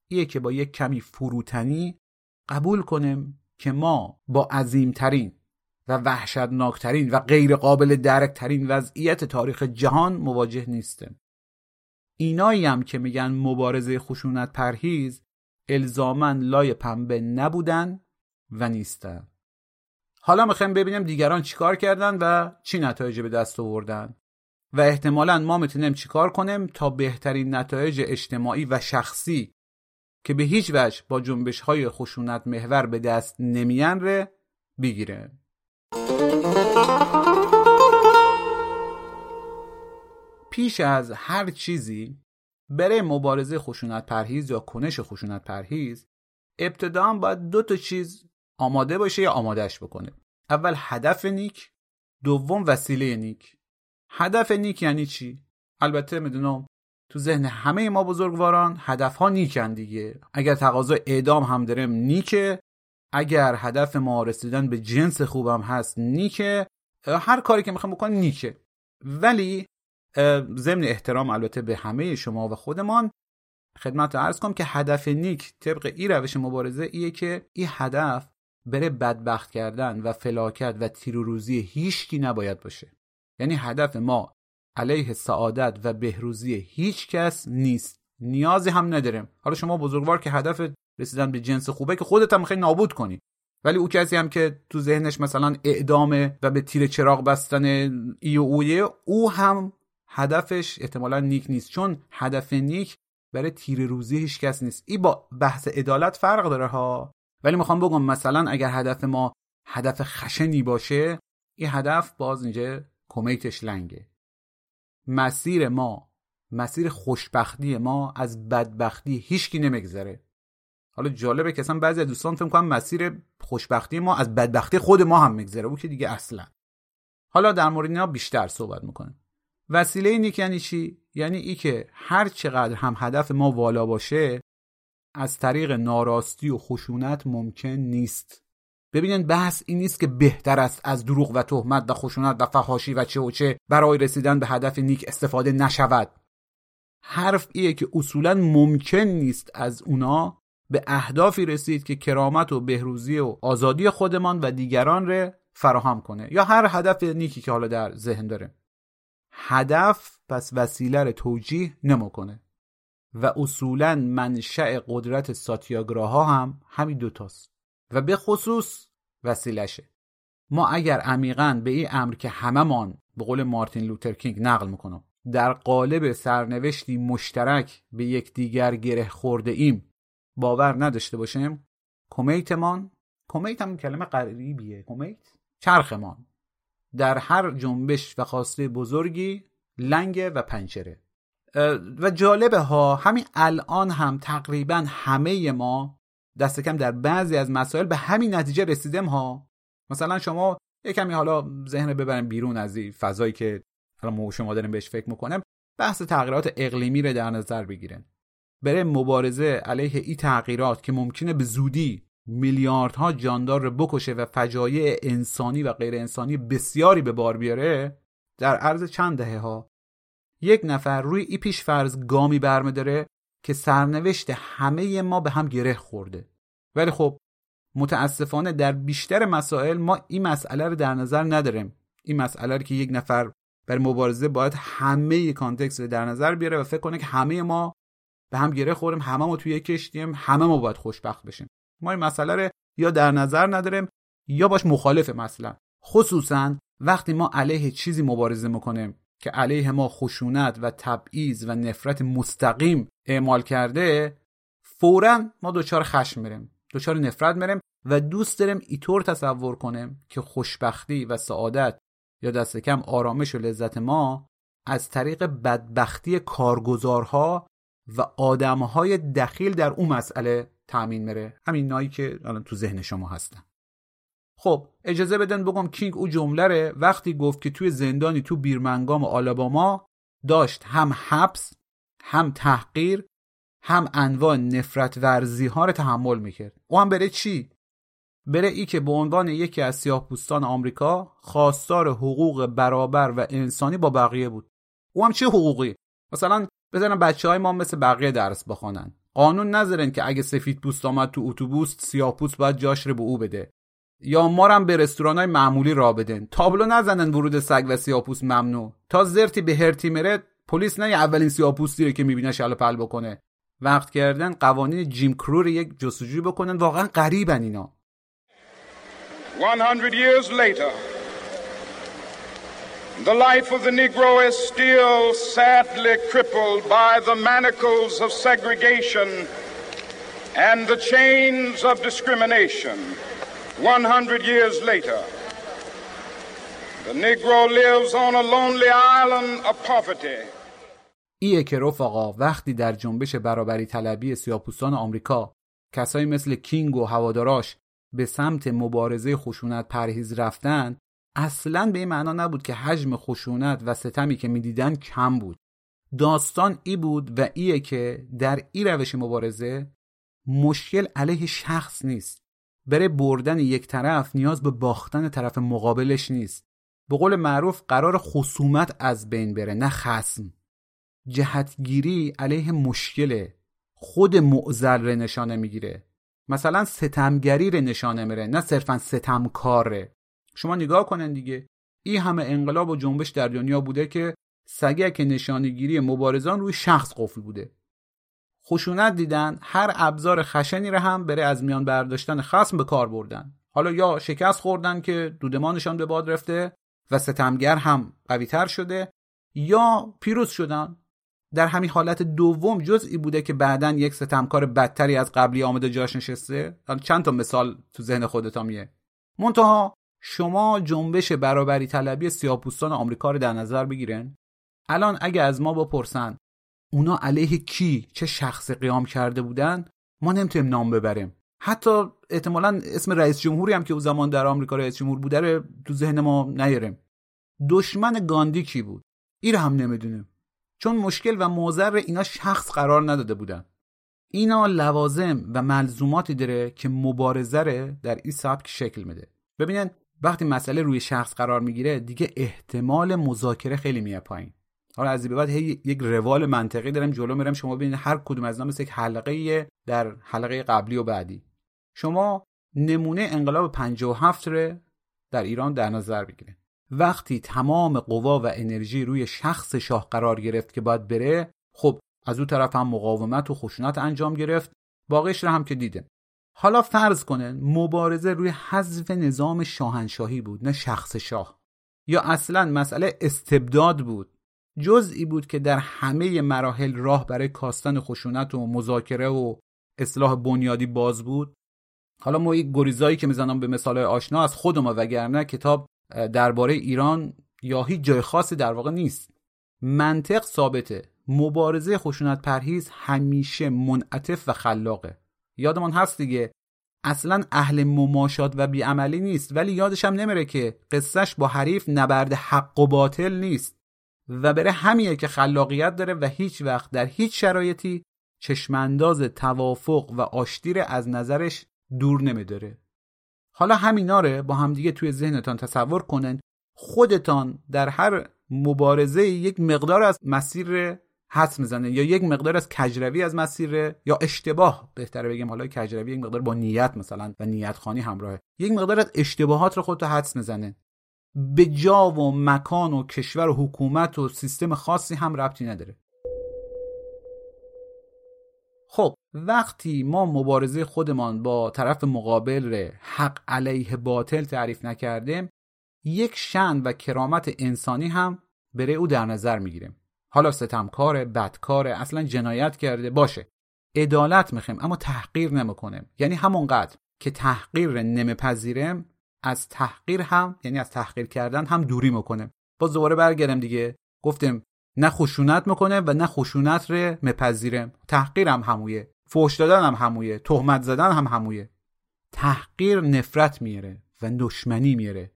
ایه که با یک کمی فروتنی قبول کنیم که ما با عظیمترین و وحشتناکترین و غیر قابل درکترین وضعیت تاریخ جهان مواجه نیستیم اینایی هم که میگن مبارزه خشونت پرهیز الزامن لای پنبه نبودن و نیستن. حالا می‌خوایم ببینیم دیگران چیکار کردن و چی نتایجی به دست آوردن. و احتمالا ما می‌تونیم چیکار کنیم تا بهترین نتایج اجتماعی و شخصی که به هیچ وجه با جنبش های خشونت محور به دست نمیان ره بگیره پیش از هر چیزی برای مبارزه خشونت پرهیز یا کنش خشونت پرهیز ابتدا باید دو تا چیز آماده باشه یا آمادهش بکنه. اول هدف نیک دوم وسیله نیک. هدف نیک یعنی چی؟ البته می‌دونم تو ذهن همه ما بزرگواران هدف ها نیکن دیگه. اگر تقاضا اعدام هم داریم نیکه. اگر هدف ما رسیدن به جنس خوبم هست نیکه. هر کاری که می‌خوام بکنم نیکه. ولی ضمن احترام البته به همه شما و خودمان خدمت رو عرض کنم که هدف نیک طبق این روش مبارزه ایه که این هدف بره بدبخت کردن و فلاکت و تیروروزی هیچکی نباید باشه. یعنی هدف ما علیه سعادت و بهروزی هیچ کس نیست. نیازی هم نداریم. حالا شما بزرگوار که هدف رسیدن به جنس خوبه که خودت هم خیلی نابود کنی. ولی او کسی هم که تو ذهنش مثلا اعدامه و به تیر چراغ بستن ای و اویه او هم هدفش احتمالا نیک نیست. چون هدف نیک برای تیر روزی هیچ کس نیست. این با بحث عدالت فرق داره ها. ولی می‌خوام بگم مثلا اگر هدف ما هدف خشنی باشه این هدف باز اینجا کمیتش لنگه. مسیر ما مسیر خوشبختی ما از بدبختی هیچکی نمیگذره. حالا جالبه که اصلا بعضی دوستان فکر کنم مسیر خوشبختی ما از بدبختی خود ما هم میگذره او که دیگه اصلا. حالا در مورد اینا بیشتر صحبت می‌کنیم. وسیله نیک یعنی چی؟ یعنی ای که هر چقدر هم هدف ما والا باشه از طریق ناراستی و خشونت ممکن نیست. ببینین بحث این نیست که بهتر است از دروغ و تهمت و خشونت و فحاشی و چه و چه برای رسیدن به هدف نیک استفاده نشود. حرف ایه که اصولا ممکن نیست از اونا به اهدافی رسید که کرامت و بهروزی و آزادی خودمان و دیگران را فراهم کنه. یا هر هدف نیکی که حالا در ذهن داره. هدف پس وسیله رو توجیه نمی‌کنه و اصولا منشأ قدرت ساتیاگراها هم همین دوتاست و به خصوص وسیلشه ما اگر عمیقا به این امر که هممان به قول مارتین لوترکینگ نقل می‌کنم در قالب سرنوشتی مشترک به یکدیگر گره خورده ایم باور نداشته باشیم. کمیتمان کمیت هم کلمه غریبیه. کمیت؟ چرخمان. در هر جنبش و خواسته بزرگی لنگ و پنچره و جالبه ها همین الان هم تقریبا همه ما دست کم در بعضی از مسائل به همین نتیجه رسیدیم ها. مثلا شما یکمی حالا ذهن ببریم بیرون از این فضایی که حالا ما شما داریم بهش فکر می‌کنیم. بحث تغییرات اقلیمی رو در نظر بگیرن برای مبارزه علیه این تغییرات که ممکنه به زودی میلیاردها جاندار رو بکشه و فجایع انسانی و غیر انسانی بسیاری به بار بیاره در عرض چند دهه ها یک نفر روی ای پیش فرض گامی برمه داره که سرنوشت همه ما به هم گره خورده. ولی خب متاسفانه در بیشتر مسائل ما این مسئله رو در نظر نداریم. این مسئله رو که یک نفر بر مبارزه باید همه کانتکست رو در نظر بیاره و فکر کنه که همه ما به هم گره خوریم همه ما توی کشتیم همه ما باید خوشبخت بشیم. ما این مسئله رو یا در نظر نداریم یا باش مخالف مثلا. خصوصا وقتی ما علیه چیزی مبارزه می‌کنیم که علیه ما خشونت و تبعیض و نفرت مستقیم اعمال کرده فورا ما دچار خشم میریم دچار نفرت میریم و دوست داریم ایطور تصور کنیم که خوشبختی و سعادت یا دست کم آرامش و لذت ما از طریق بدبختی کارگزارها و آدمهای دخیل در اون مسئله تأمین میره. همین نایی که الان تو ذهن شما هستن. خب اجازه بدن بگم کینگ او جمله وقتی گفت که توی زندانی تو بیرمنگام آلاباما داشت هم حبس هم تحقیر هم انواع نفرت ورزی ها رو تحمل می‌کرد. او هم بره چی؟ بره ای که به عنوان یکی از سیاه پوستان آمریکا خواستار حقوق برابر و انسانی با بقیه بود. او هم چه حقوقی؟ مثلا بزنن بچه های ما مثل بقیه درس بخوانن. قانون نذارن که اگه سفید پوست آمد تو اتوبوس سیاه پوست باید جاش رو به او بده. یا ما هم به رستوران های معمولی را بدن. تابلو نزنن ورود سگ و سیاپوست ممنوع. تا زرتی به هرتی میره پلیس نه اولین سیاپوستی رو که می‌بینه شل پل بکنه. وقت کردن قوانین جیم کرو رو یک جستجوی بکنن. واقعا غریبن اینا. 100 years later. The life of the negro is still sadly crippled by the manacles of segregation and the chains of discrimination 100 years later, the Negro lives on a lonely island of poverty. ایه که رفقا وقتی در جنبش برابری طلبی سیاپوستان آمریکا کسایی مثل کینگ و هواداراش به سمت مبارزه خشونت پرهیز رفتن اصلا به این معنا نبود که حجم خشونت و ستمی که می‌دیدن کم بود. داستان ای بود و ایه که در ای روش مبارزه مشکل علیه شخص نیست. برای بردن یک طرف نیاز به باختن طرف مقابلش نیست. به قول معروف قرار خصومت از بین بره نه خسم جهتگیری علیه مشکله خود معزل رو نشانه می‌گیره. مثلا ستمگری رو نشانه میره نه صرفا ستمکاره. شما نگاه کنن دیگه. این همه انقلاب و جنبش در دنیا بوده که سگه که نشانگیری مبارزان روی شخص قفل بوده. خشونت دیدن هر ابزار خشنی رو هم بره از میان برداشتن خصم به کار بردن. حالا یا شکست خوردن که دودمانشان به باد رفته و ستمگر هم قویتر شده یا پیروز شدن. در همین حالت دوم جزئی بوده که بعدا یک ستمکار بدتری از قبلی آمده جاش نشسته. چند تا مثال تو ذهن خودتان میه. منتها شما جنبش برابری طلبی سیاپوستان آمریکا رو در نظر بگیرن؟ الان اگه از ما بپرسن اونا علیه کی؟ چه شخص قیام کرده بودن؟ ما نمی‌تونیم نام ببریم. حتی احتمالا اسم رئیس جمهوری هم که او زمان در آمریکا رئیس جمهور بوده رو تو ذهن ما نیاریم. دشمن گاندی کی بود؟ این هم نمی‌دونیم. چون مشکل و موزر اینا شخص قرار نداده بودن. اینا لوازم و ملزوماتی داره که مبارزه در این سبک شکل میده. ببینن وقتی مسئله روی شخص قرار می‌گیره دیگه احتمال مذاکره خیلی میاد پایین. حالا از بعد هی یک روال منطقی دارم جلو میرم شما ببینید هر کدوم از مثل یک حلقه در حلقه قبلی و بعدی. شما نمونه انقلاب 57 رو در ایران در نظر بگیرید. وقتی تمام قوا و انرژی روی شخص شاه قرار گرفت که باید بره خب از اون طرف هم مقاومت و خشونت انجام گرفت. باقیش رو هم که دیدیم حالا فرض کنن مبارزه روی حذف نظام شاهنشاهی بود نه شخص شاه. یا اصلا مسئله استبداد بود. جزئی بود که در همه مراحل راه برای کاستن خشونت و مذاکره و اصلاح بنیادی باز بود. حالا ما یک گریزایی که می‌زنم به مثال آشنا از خودم وگرنه کتاب درباره ایران یا هیچ جای خاصی در واقع نیست. منطق ثابته. مبارزه خشونت پرهیز همیشه منعطف و خلاقه. یادمان هست دیگه. اصلا اهل مماشات و بیعملی نیست ولی یادش هم نمیره که قصهش با حریف نبرد حق و باطل نیست و بره همیه که خلاقیت داره و هیچ وقت در هیچ شرایطی چشمانداز توافق و آشتیر از نظرش دور نمیداره. حالا همینا رو با همدیگه توی ذهنتان تصور کنن خودتان در هر مبارزه یک مقدار از مسیر حس می‌زنه یا یک مقدار از کجروی از مسیر یا اشتباه بهتره بگیم حالا کجروی یک مقدار با نیت مثلا و نیت خانی همراهه. یک مقدار از اشتباهات رو خودتو حدس می‌زنه. به جا و مکان و کشور و حکومت و سیستم خاصی هم ربطی نداره. خب وقتی ما مبارزه خودمان با طرف مقابل ره حق علیه باطل تعریف نکردیم یک شن و کرامت انسانی هم بره او در نظر می‌گیریم. حالا ستمکاره بدکاره اصلا جنایت کرده باشه. عدالت می‌خوایم اما تحقیر نمی‌کنیم. یعنی همونقدر که تحقیر نمیپذیریم از تحقیر هم یعنی از تحقیر کردن هم دوری می‌کنه باز دوباره برگردم دیگه. گفتیم نه خشونت می‌کنه و نه خشونت رو مپذیرم تحقیر هم همویه. فوش دادن هم همویه. تهمت زدن هم همویه. تحقیر نفرت میاره و دشمنی میاره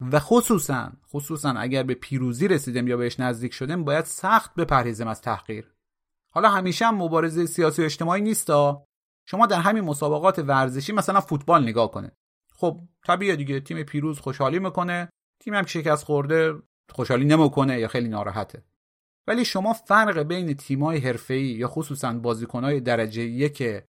و خصوصا خصوصا اگر به پیروزی رسیدیم یا بهش نزدیک شدیم باید سخت بپرهیزیم از تحقیر. حالا همیشه هم مبارزه سیاسی و اجتماعی نیستا؟ شما در همین مسابقات ورزشی مثلا فوتبال نگاه کنه خب طبیعه دیگه. تیم پیروز خوشحالی می‌کنه تیم هم شکست خورده خوشحالی نمی‌کنه یا خیلی ناراحته. ولی شما فرق بین تیمای حرفه‌ای یا خصوصا بازیکنهای درجه یک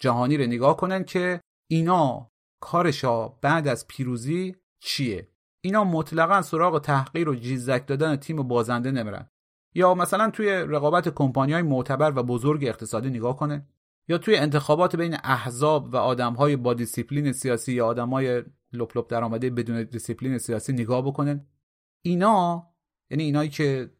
جهانی رو نگاه کنن که اینا کارشا بعد از پیروزی چیه؟ اینا مطلقا سراغ تحقیر و جیزک دادن تیم بازنده نمیرن. یا مثلا توی رقابت کمپانی‌های معتبر و بزرگ اقتصادی نگاه کنه. یا توی انتخابات بین احزاب و آدمهای با دیسیپلین سیاسی یا آدمهای لپ لپ درآمده بدون دیسیپلین سیاسی نگاه بکنن اینا یعنی اینایی که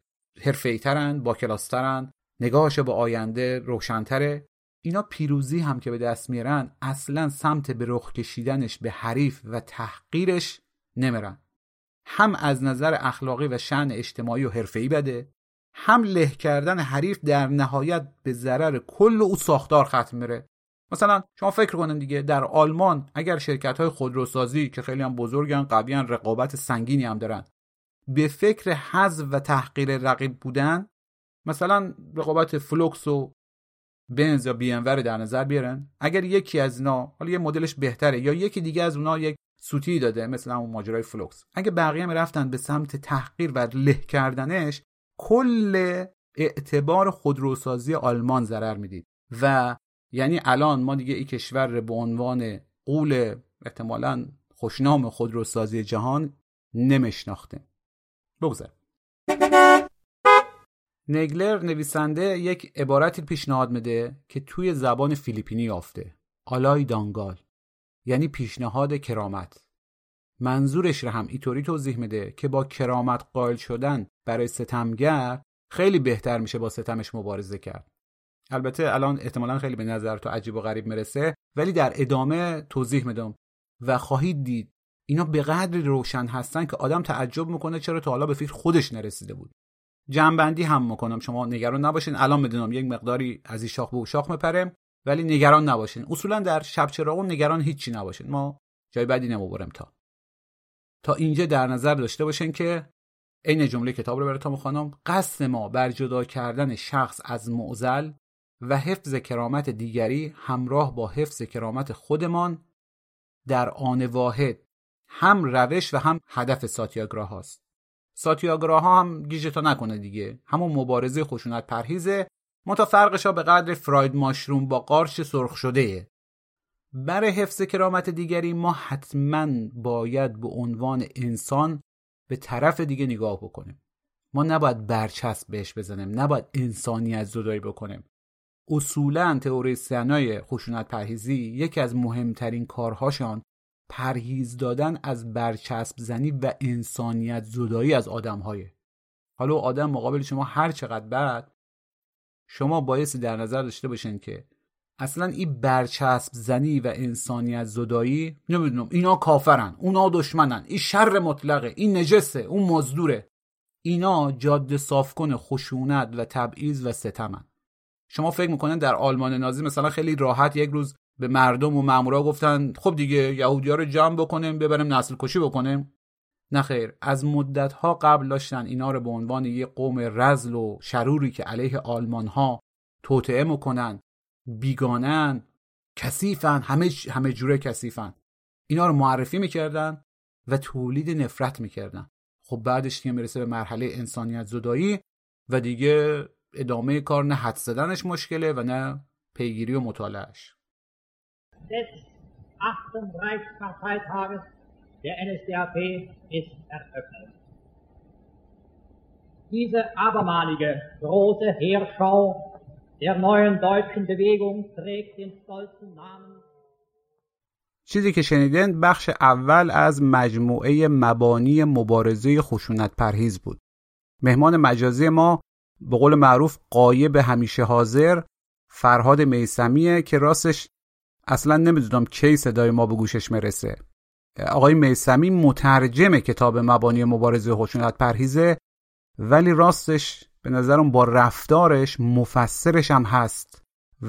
حرفه‌ای‌ترن با کلاسترن نگاهش به آینده روشنتره. اینا پیروزی هم که به دست میارن اصلا سمت به رخ کشیدنش به حریف و تحقیرش نمیرن هم از نظر اخلاقی و شن اجتماعی و حرفه‌ای بده هم له کردن حریف در نهایت به ضرر کل او ساختار ختم میره. مثلا شما فکر کنید دیگه در آلمان اگر شرکت های خودروسازی که خیلی هم بزرگن قویان رقابت سنگینی هم دارن به فکر حذف و تحقیر رقیب بودن مثلا رقابت فلوکس و بنز یا بی در نظر بیارن. اگر یکی از اینا حالا یه مدلش بهتره یا یکی دیگه از اونها یک سوتی داده مثل همون ماجرای فلوکس. اگه بقیه رفتن به سمت تحقیر و له کردنش کل اعتبار خودروسازی آلمان ضرر می‌دید. و یعنی الان ما دیگه این کشور به عنوان غول احتمالا خوشنام خودروسازی جهان نمیشناختیم. بگذار. نگلر نویسنده یک عبارتی پیشنهاد میده که توی زبان فیلیپینی یافته. آلای دانگال. یعنی پیشنهاد کرامت. منظورش رو هم اینطوری توضیح میده که با کرامت قائل شدن برای ستمگر خیلی بهتر میشه با ستمش مبارزه کرد. البته الان احتمالا خیلی به نظر تو عجیب و غریب می‌رسه ولی در ادامه توضیح میدم. و خواهید دید اینا به قدری روشن هستن که آدم تعجب می‌کنه چرا تا حالا به فکر خودش نرسیده بود. جنبندی هم می‌کنم شما نگران نباشین. الان می‌دونم یک مقداری از این شاخ به شاخ میپره. ولی نگران نباشین. اصولا در شب چراغون نگران هیچی نباشین. ما جای بدی نمی‌برم تا. تا اینجا در نظر داشته باشین که عین جمله کتاب رو براتون می‌خوانم قصد ما بر جدا کردن شخص از معزل و حفظ کرامت دیگری همراه با حفظ کرامت خودمان در آن واحد هم روش و هم هدف ساتیاگراه هاست ساتیاگراه ها هم گیجتا نکنه دیگه. همون مبارزه خشونت پرهیزه متا فرقش به قدر فراید ماشروم با قارچ سرخ شده. برای حفظ کرامت دیگری ما حتما باید به عنوان انسان به طرف دیگه نگاه بکنیم. ما نباید برچسب بهش بزنیم نباید انسانیت زدایی بکنیم. اصولا تئوریسینای خشونت پرهیزی یکی از مهمترین کارهاشان پرهیز دادن از برچسب زنی و انسانیت زدایی از آدمهایه حالا آدم مقابل شما هر چقدر بعد شما بایستی در نظر داشته باشین که اصلا این برچسب زنی و انسانیت زدایی نمی‌دونم اینا کافرن اونا دشمنن این شر مطلقه این نجسه اون مزدوره. اینا جاده صافکن خشونت و تبعیض و ستمن. شما فکر می‌کنن در آلمان نازی مثلا خیلی راحت یک روز به مردم و مامورا گفتن خب دیگه یهودی ها رو جمع بکنیم ببریم نسل کشی بکنیم. نه خیر. از مدت ها قبل داشتن اینا رو به عنوان یه قوم رزل و شروری که علیه آلمان ها توطعه می‌کنن بیگانن کثیفن همه همه جوره کثیفن. اینا رو معرفی می‌کردن و تولید نفرت می‌کردن. خب بعدش دیگه می‌رسه به مرحله انسانیت زدایی و دیگه ادامه کار نه حد زدنش مشکله و نه پیگیری و مطالعهش des 8. Reichsparteitages der NSDAP ist eröffnet. Diese abermalige große Heerschau der neuen deutschen Bewegung trägt den stolzen Namen چیزی که شنیدن بخش اول از مجموعه مبانی مبارزه خشونت پرهیز بود. مهمان مجازی ما به قول معروف قایب همیشه حاضر فرهاد میسمیه که راستش اصلا نمی‌دونم کی صدای ما به گوشش مرسه آقای میسمی مترجم کتاب مبانی مبارزه خشونت پرهیزه ولی راستش به نظرم با رفتارش مفسرش هم هست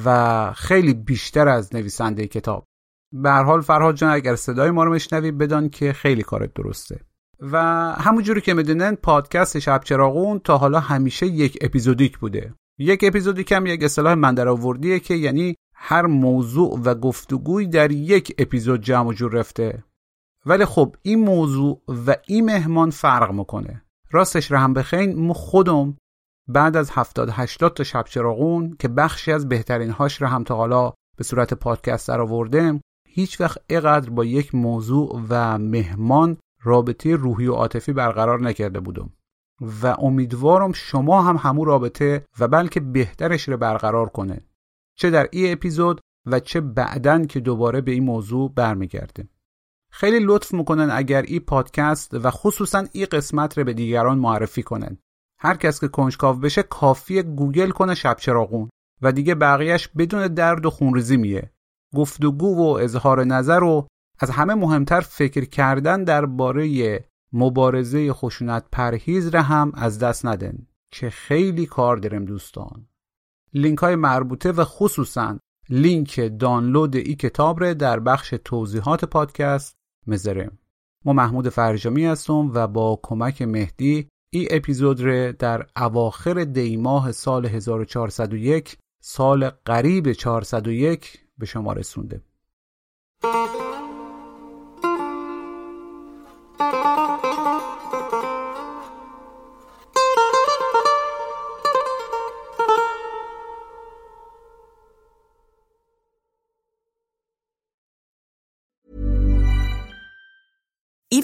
و خیلی بیشتر از نویسنده کتاب. به حال فرهاد جان اگر صدای ما رو میشنوی بدان که خیلی کارت درسته. و همونجوری که می‌دونن پادکست شب چراغون تا حالا همیشه یک اپیزودیک بوده. یک اپیزودیک هم یک اصطلاح من در آوردیه که یعنی هر موضوع و گفتگوی در یک اپیزود جمع و جور رفته. ولی خب این موضوع و این مهمان فرق می‌کنه. راستش رو هم بخین مو خودم بعد از 70 80 تا شب چراغون که بخشی از بهترین هاش رو هم تا حالا به صورت پادکست در آوردم هیچ وقت اینقدر با یک موضوع و مهمان رابطه روحی و عاطفی برقرار نکرده بودم. و امیدوارم شما هم همون رابطه و بلکه بهترش رو برقرار کنه. چه در این اپیزود و چه بعدن که دوباره به این موضوع برمیگردیم. خیلی لطف می‌کنن اگر این پادکست و خصوصا این قسمت رو به دیگران معرفی کنن. هر کس که کنجکاو بشه کافیه گوگل کنه شب چراغون و دیگه بقیهش بدون درد و خونریزی میاد. گفتگو و اظهار نظر و از همه مهمتر فکر کردن درباره مبارزه خشونت پرهیز را هم از دست ندین که خیلی کار داریم دوستان. لینک های مربوطه و خصوصا لینک دانلود این کتاب را در بخش توضیحات پادکست میذاریم ما محمود فرجامی هستم و با کمک مهدی ای اپیزود را در اواخر دیماه سال 1401 سال قریب 401 به شما رسونده.